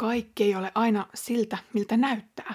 kaikki ei ole aina siltä, miltä näyttää.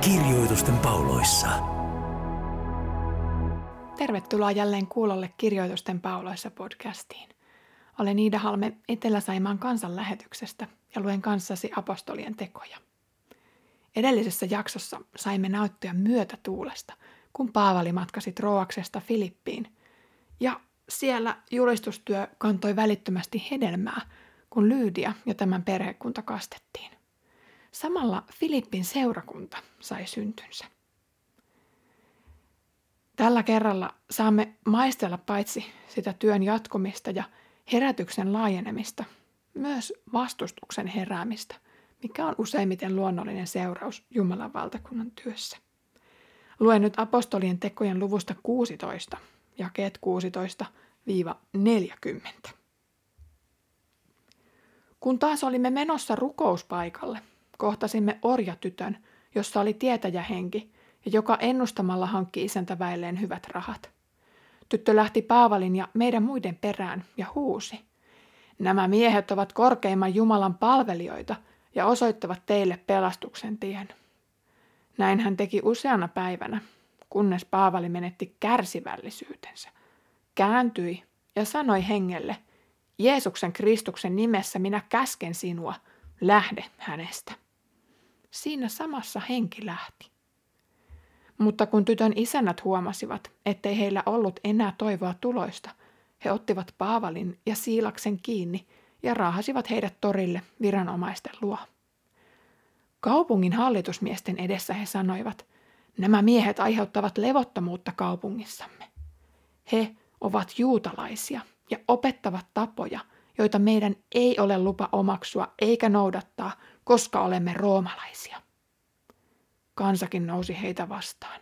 Kirjoitusten pauloissa. Tervetuloa jälleen kuulolle Kirjoitusten pauloissa podcastiin. Olen Iida Halme Etelä-Saimaan kansanlähetyksestä ja luen kanssasi apostolien tekoja. Edellisessä jaksossa saimme näyttöä myötätuulesta, kun Paavali matkasi Troaksesta Filippiin. Ja siellä julistustyö kantoi välittömästi hedelmää, kun Lyydia ja tämän perhekunta kastettiin. Samalla Filippin seurakunta sai syntynsä. Tällä kerralla saamme maistella paitsi sitä työn jatkumista ja herätyksen laajenemista, myös vastustuksen heräämistä, mikä on useimmiten luonnollinen seuraus Jumalan valtakunnan työssä. Luen nyt apostolien tekojen luvusta 16, jakeet 16-40. Kun taas olimme menossa rukouspaikalle, kohtasimme orjatytön, jossa oli tietäjähenki ja joka ennustamalla hankki isäntäväilleen hyvät rahat. Tyttö lähti Paavalin ja meidän muiden perään ja huusi. Nämä miehet ovat korkeimman Jumalan palvelijoita ja osoittavat teille pelastuksen tien. Näin hän teki useana päivänä, kunnes Paavali menetti kärsivällisyytensä, kääntyi ja sanoi hengelle, Jeesuksen Kristuksen nimessä minä käsken sinua, lähde hänestä. Siinä samassa henki lähti. Mutta kun tytön isännät huomasivat, ettei heillä ollut enää toivoa tuloista, he ottivat Paavalin ja Siilaksen kiinni ja raahasivat heidät torille viranomaisten luo. Kaupungin hallitusmiesten edessä he sanoivat, nämä miehet aiheuttavat levottomuutta kaupungissamme. He ovat juutalaisia ja opettavat tapoja, joita meidän ei ole lupa omaksua eikä noudattaa, koska olemme roomalaisia. Kansakin nousi heitä vastaan.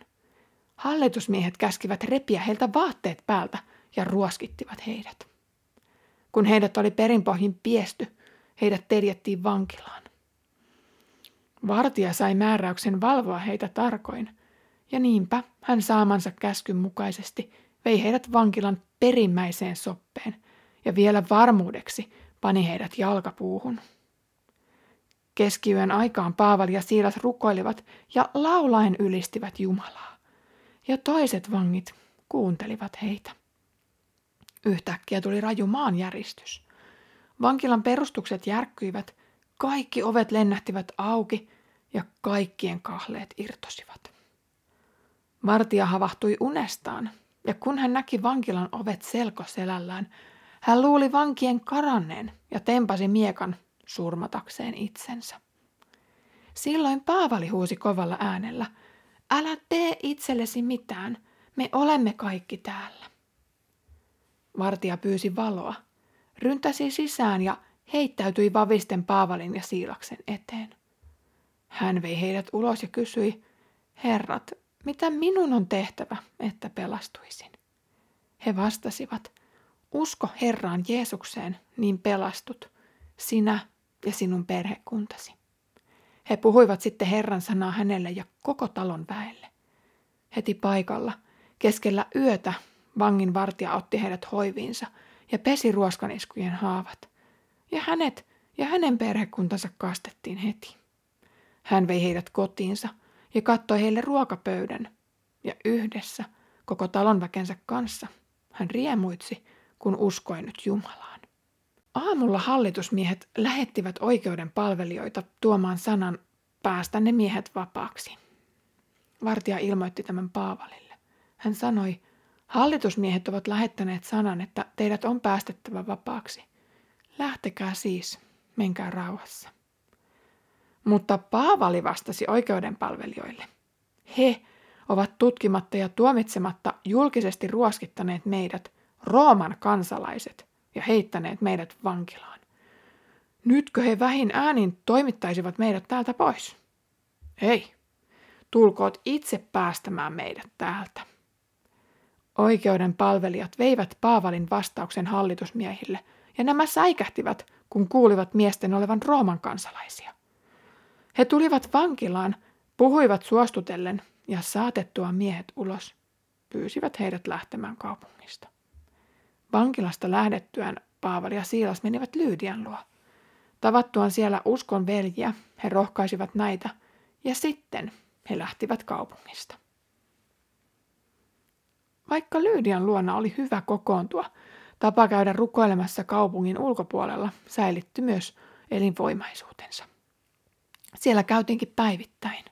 Hallitusmiehet käskivät repiä heiltä vaatteet päältä ja ruoskittivat heidät. Kun heidät oli perinpohjin piesty, heidät teljettiin vankilaan. Vartija sai määräyksen valvoa heitä tarkoin, ja niinpä hän saamansa käskyn mukaisesti vei heidät vankilan perimmäiseen soppeen ja vielä varmuudeksi pani heidät jalkapuuhun. Keskiyön aikaan Paavali ja Siilas rukoilivat ja laulaen ylistivät Jumalaa. Ja toiset vangit kuuntelivat heitä. Yhtäkkiä tuli raju maanjäristys. Vankilan perustukset järkkyivät, kaikki ovet lennähtivät auki ja kaikkien kahleet irtosivat. Vartija havahtui unestaan, ja kun hän näki vankilan ovet selkoselällään, hän luuli vankien karanneen ja tempasi miekan surmatakseen itsensä. Silloin Paavali huusi kovalla äänellä, älä tee itsellesi mitään, me olemme kaikki täällä. Vartija pyysi valoa, ryntäsi sisään ja heittäytyi vavisten Paavalin ja Siilaksen eteen. Hän vei heidät ulos ja kysyi, herrat, mitä minun on tehtävä, että pelastuisin? He vastasivat, usko Herraan Jeesukseen, niin pelastut, sinä ja sinun perhekuntasi. He puhuivat sitten Herran sanaa hänelle ja koko talon väelle. Heti paikalla, keskellä yötä, vangin vartija otti heidät hoiviinsa ja pesi ruoskaniskujen haavat. Ja hänet ja hänen perhekuntansa kastettiin heti. Hän vei heidät kotiinsa ja kattoi heille ruokapöydän, ja yhdessä koko talonväkensä kanssa hän riemuitsi, kun uskoi nyt Jumalaan. Aamulla hallitusmiehet lähettivät oikeuden palvelijoita tuomaan sanan päästä ne miehet vapaaksi. Vartija ilmoitti tämän Paavalille. Hän sanoi, hallitusmiehet ovat lähettäneet sanan, että teidät on päästettävä vapaaksi. Lähtekää siis, menkää rauhassa. Mutta Paavali vastasi oikeudenpalvelijoille. He ovat tutkimatta ja tuomitsematta julkisesti ruoskittaneet meidät, Rooman kansalaiset, ja heittäneet meidät vankilaan. Nytkö he vähin äänin toimittaisivat meidät täältä pois? Ei, tulkoot itse päästämään meidät täältä. Oikeuden palvelijat veivät Paavalin vastauksen hallitusmiehille, ja nämä säikähtivät, kun kuulivat miesten olevan Rooman kansalaisia. He tulivat vankilaan, puhuivat suostutellen ja saatettua miehet ulos, pyysivät heidät lähtemään kaupungista. Vankilasta lähdettyään Paavali ja Siilas menivät Lyydian luo. Tavattuaan siellä uskon veljiä, he rohkaisivat näitä ja sitten he lähtivät kaupungista. Vaikka Lyydian luona oli hyvä kokoontua, tapa käydä rukoilemassa kaupungin ulkopuolella säilytti myös elinvoimaisuutensa. Siellä käytiinkin päivittäin.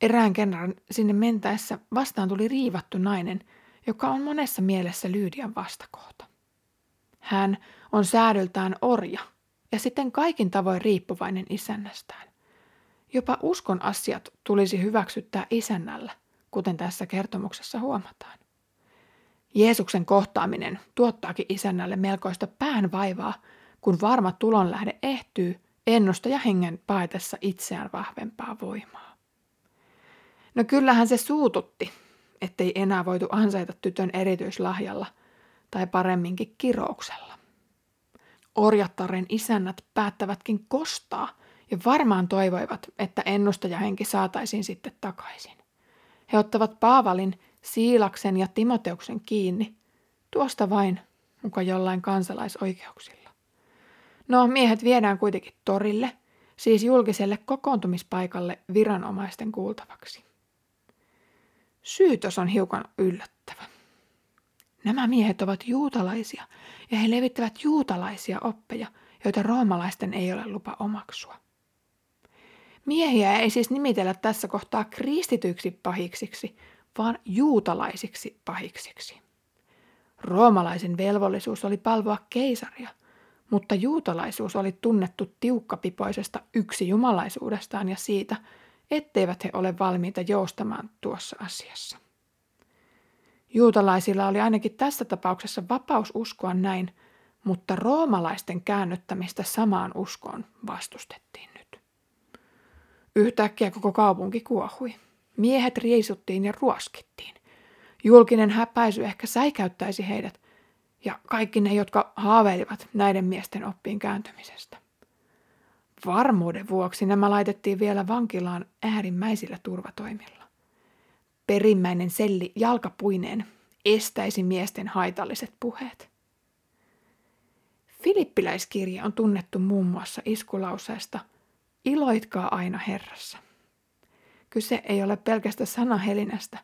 Erään kerran sinne mentäessä vastaan tuli riivattu nainen, joka on monessa mielessä Lyydian vastakohta. Hän on säädöltään orja ja sitten kaikin tavoin riippuvainen isännästään. Jopa uskon asiat tulisi hyväksyttää isännällä, kuten tässä kertomuksessa huomataan. Jeesuksen kohtaaminen tuottaakin isännälle melkoista päänvaivaa, kun varma tulonlähde ehtyy ennustaja hengen paetessa itseään vahvempaa voimaa. No kyllähän se suututti, ettei enää voitu ansaita tytön erityislahjalla tai paremminkin kirouksella. Orjattaren isännät päättävätkin kostaa ja varmaan toivoivat, että ennustajahenki saataisiin sitten takaisin. He ottavat Paavalin, Siilaksen ja Timoteuksen kiinni, tuosta vain muka jollain kansalaisoikeuksilla. No, miehet viedään kuitenkin torille, siis julkiselle kokoontumispaikalle viranomaisten kuultavaksi. Syytös on hiukan yllättävä. Nämä miehet ovat juutalaisia ja he levittävät juutalaisia oppeja, joita roomalaisten ei ole lupa omaksua. Miehiä ei siis nimitellä tässä kohtaa kristityiksi pahiksiksi, vaan juutalaisiksi pahiksiksi. Roomalaisen velvollisuus oli palvoa keisaria, mutta juutalaisuus oli tunnettu tiukkapipoisesta yksijumalaisuudestaan ja siitä, etteivät he ole valmiita joustamaan tuossa asiassa. Juutalaisilla oli ainakin tässä tapauksessa vapaus uskoa näin, mutta roomalaisten käännyttämistä samaan uskoon vastustettiin nyt. Yhtäkkiä koko kaupunki kuohui. Miehet riisuttiin ja ruoskittiin. Julkinen häpäisy ehkä säikäyttäisi heidät ja kaikki ne, jotka haaveilivat näiden miesten oppiin kääntymisestä. Varmuuden vuoksi nämä laitettiin vielä vankilaan äärimmäisillä turvatoimilla. Perimmäinen selli jalkapuineen estäisi miesten haitalliset puheet. Filippiläiskirja on tunnettu muun muassa iskulauseesta Iloitkaa aina Herrassa. Kyse ei ole pelkästä sanahelinästä,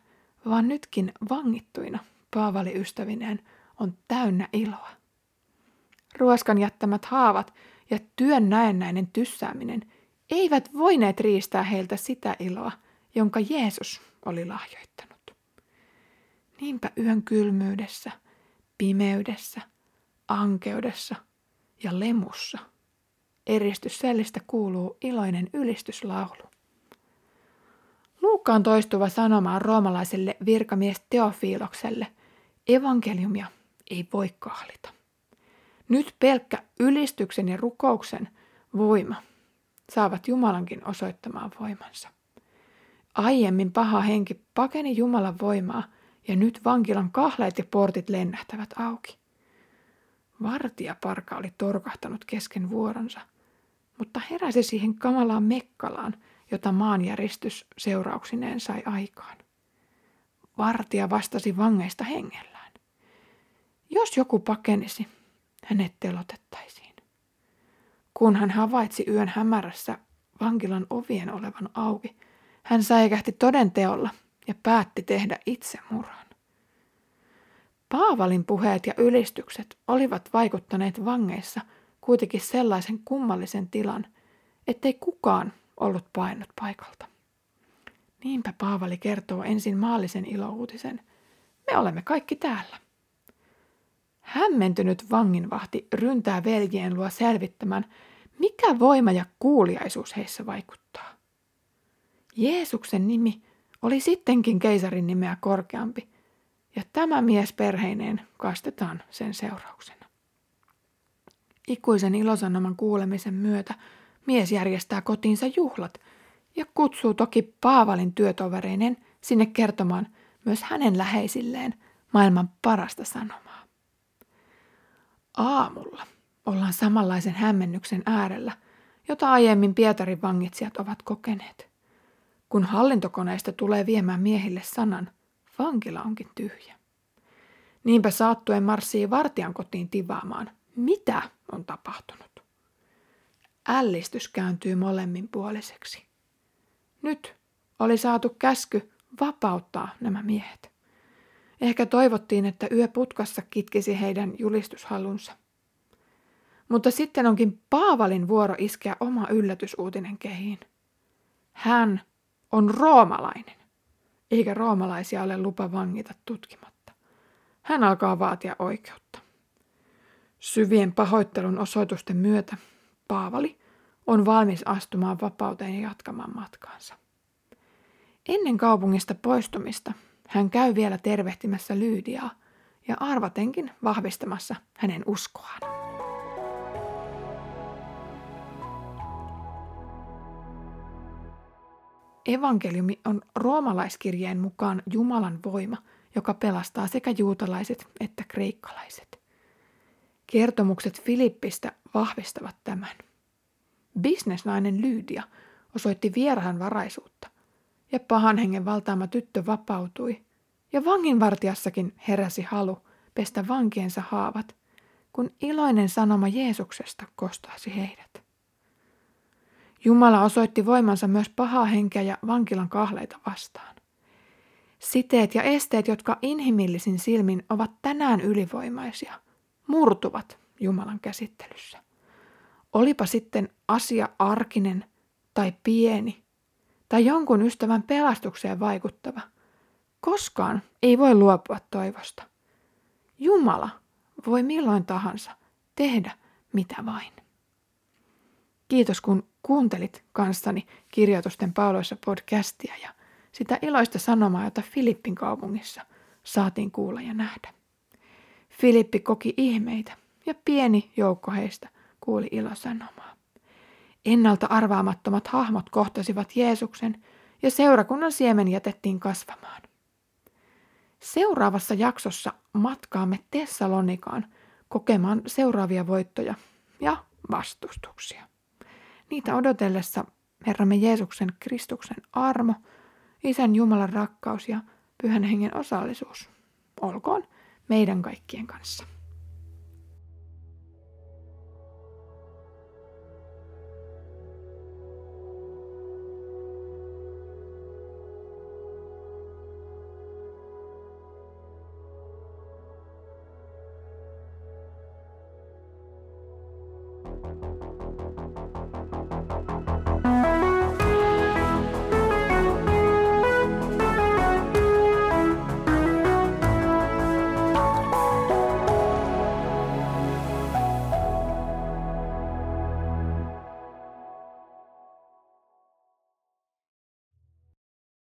vaan nytkin vangittuina Paavali ystävineen on täynnä iloa. Ruoskan jättämät haavat ja työn näennäinen tyssääminen eivät voineet riistää heiltä sitä iloa, jonka Jeesus oli lahjoittanut. Niinpä yön kylmyydessä, pimeydessä, ankeudessa ja lemussa eristyssellistä kuuluu iloinen ylistyslaulu. Luukkaan toistuva sanoma on roomalaiselle virkamies Teofiilokselle, evankeliumia ei voi kahlita. Nyt pelkkä ylistyksen ja rukouksen voima saavat Jumalankin osoittamaan voimansa. Aiemmin paha henki pakeni Jumalan voimaa ja nyt vankilan kahleet ja portit lennähtävät auki. Vartija parka oli torkahtanut kesken vuoronsa, mutta heräsi siihen kamalaan mekkalaan, jota maanjäristys seurauksineen sai aikaan. Vartija vastasi vangeista hengellään. Jos joku pakenisi, hänet telotettaisiin. Kun hän havaitsi yön hämärässä vankilan ovien olevan auki, hän säikähti toden teolla ja päätti tehdä itsemurhan. Paavalin puheet ja ylistykset olivat vaikuttaneet vangeissa kuitenkin sellaisen kummallisen tilan, ettei kukaan ollut painut paikalta. Niinpä Paavali kertoo ensin maallisen ilouutisen. Me olemme kaikki täällä. Hämmentynyt vanginvahti ryntää veljien luo selvittämään, mikä voima ja kuuliaisuus heissä vaikuttaa. Jeesuksen nimi oli sittenkin keisarin nimeä korkeampi, ja tämä mies perheineen kastetaan sen seurauksena. Ikuisen ilosanoman kuulemisen myötä mies järjestää kotiinsa juhlat ja kutsuu toki Paavalin työtovereinen sinne kertomaan myös hänen läheisilleen maailman parasta sanomaa. Aamulla ollaan samanlaisen hämmennyksen äärellä, jota aiemmin Pietarin vangitsijat ovat kokeneet. kun hallintokoneista tulee viemään miehille sanan, vankila onkin tyhjä. Niinpä saattuen marssii vartijan kotiin tivaamaan, mitä on tapahtunut. Ällistys kääntyy molemminpuoliseksi. Nyt oli saatu käsky vapauttaa nämä miehet. Ehkä toivottiin, että yö putkassa kitkisi heidän julistushalunsa. Mutta sitten onkin Paavalin vuoro iskeä oma yllätysuutinen kehiin. Hän on roomalainen, eikä roomalaisia ole lupa vangita tutkimatta. Hän alkaa vaatia oikeutta. Syvien pahoittelun osoitusten myötä Paavali on valmis astumaan vapauteen ja jatkamaan matkaansa. Ennen kaupungista poistumista hän käy vielä tervehtimässä Lyydiaa ja arvatenkin vahvistamassa hänen uskoaan. Evankeliumi on roomalaiskirjeen mukaan Jumalan voima, joka pelastaa sekä juutalaiset että kreikkalaiset. Kertomukset Filippistä vahvistavat tämän. Bisnesnainen Lyydia osoitti varaisuutta ja pahan hengen valtaama tyttö vapautui, ja vanginvartijassakin heräsi halu pestä vankiensa haavat, kun iloinen sanoma Jeesuksesta kostaisi heidät. Jumala osoitti voimansa myös pahaa henkeä ja vankilan kahleita vastaan. Siteet ja esteet, jotka inhimillisin silmin ovat tänään ylivoimaisia, murtuvat Jumalan käsittelyssä. Olipa sitten asia arkinen tai pieni, tai jonkun ystävän pelastukseen vaikuttava. Koskaan ei voi luopua toivosta. Jumala voi milloin tahansa tehdä mitä vain. Kiitos kun kuuntelit kanssani kirjoitusten pauloissa podcastia ja sitä iloista sanomaa, jota Filippin kaupungissa saatiin kuulla ja nähdä. Filippi koki ihmeitä ja pieni joukko heistä kuuli ilosanomaa. Ennalta arvaamattomat hahmot kohtasivat Jeesuksen ja seurakunnan siemen jätettiin kasvamaan. Seuraavassa jaksossa matkaamme Tessalonikaan kokemaan seuraavia voittoja ja vastustuksia. Niitä odotellessa Herramme Jeesuksen Kristuksen armo, Isän Jumalan rakkaus ja Pyhän Hengen osallisuus olkoon meidän kaikkien kanssa.